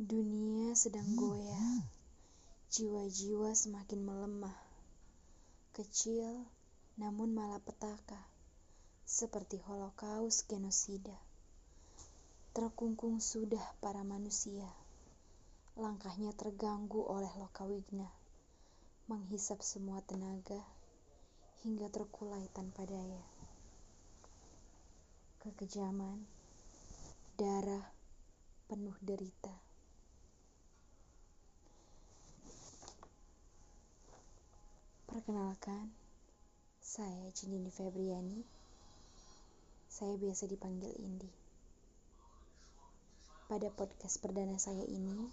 Dunia sedang goyah, jiwa-jiwa semakin melemah. Kecil namun malapetaka, seperti holocaust genosida. Terkungkung sudah para manusia. Langkahnya terganggu oleh lokawigna, menghisap semua tenaga hingga terkulai tanpa daya. Kekejaman, darah, penuh derita. Perkenalkan, saya Cindini Febriani. Saya biasa dipanggil Indi. Pada podcast perdana saya ini,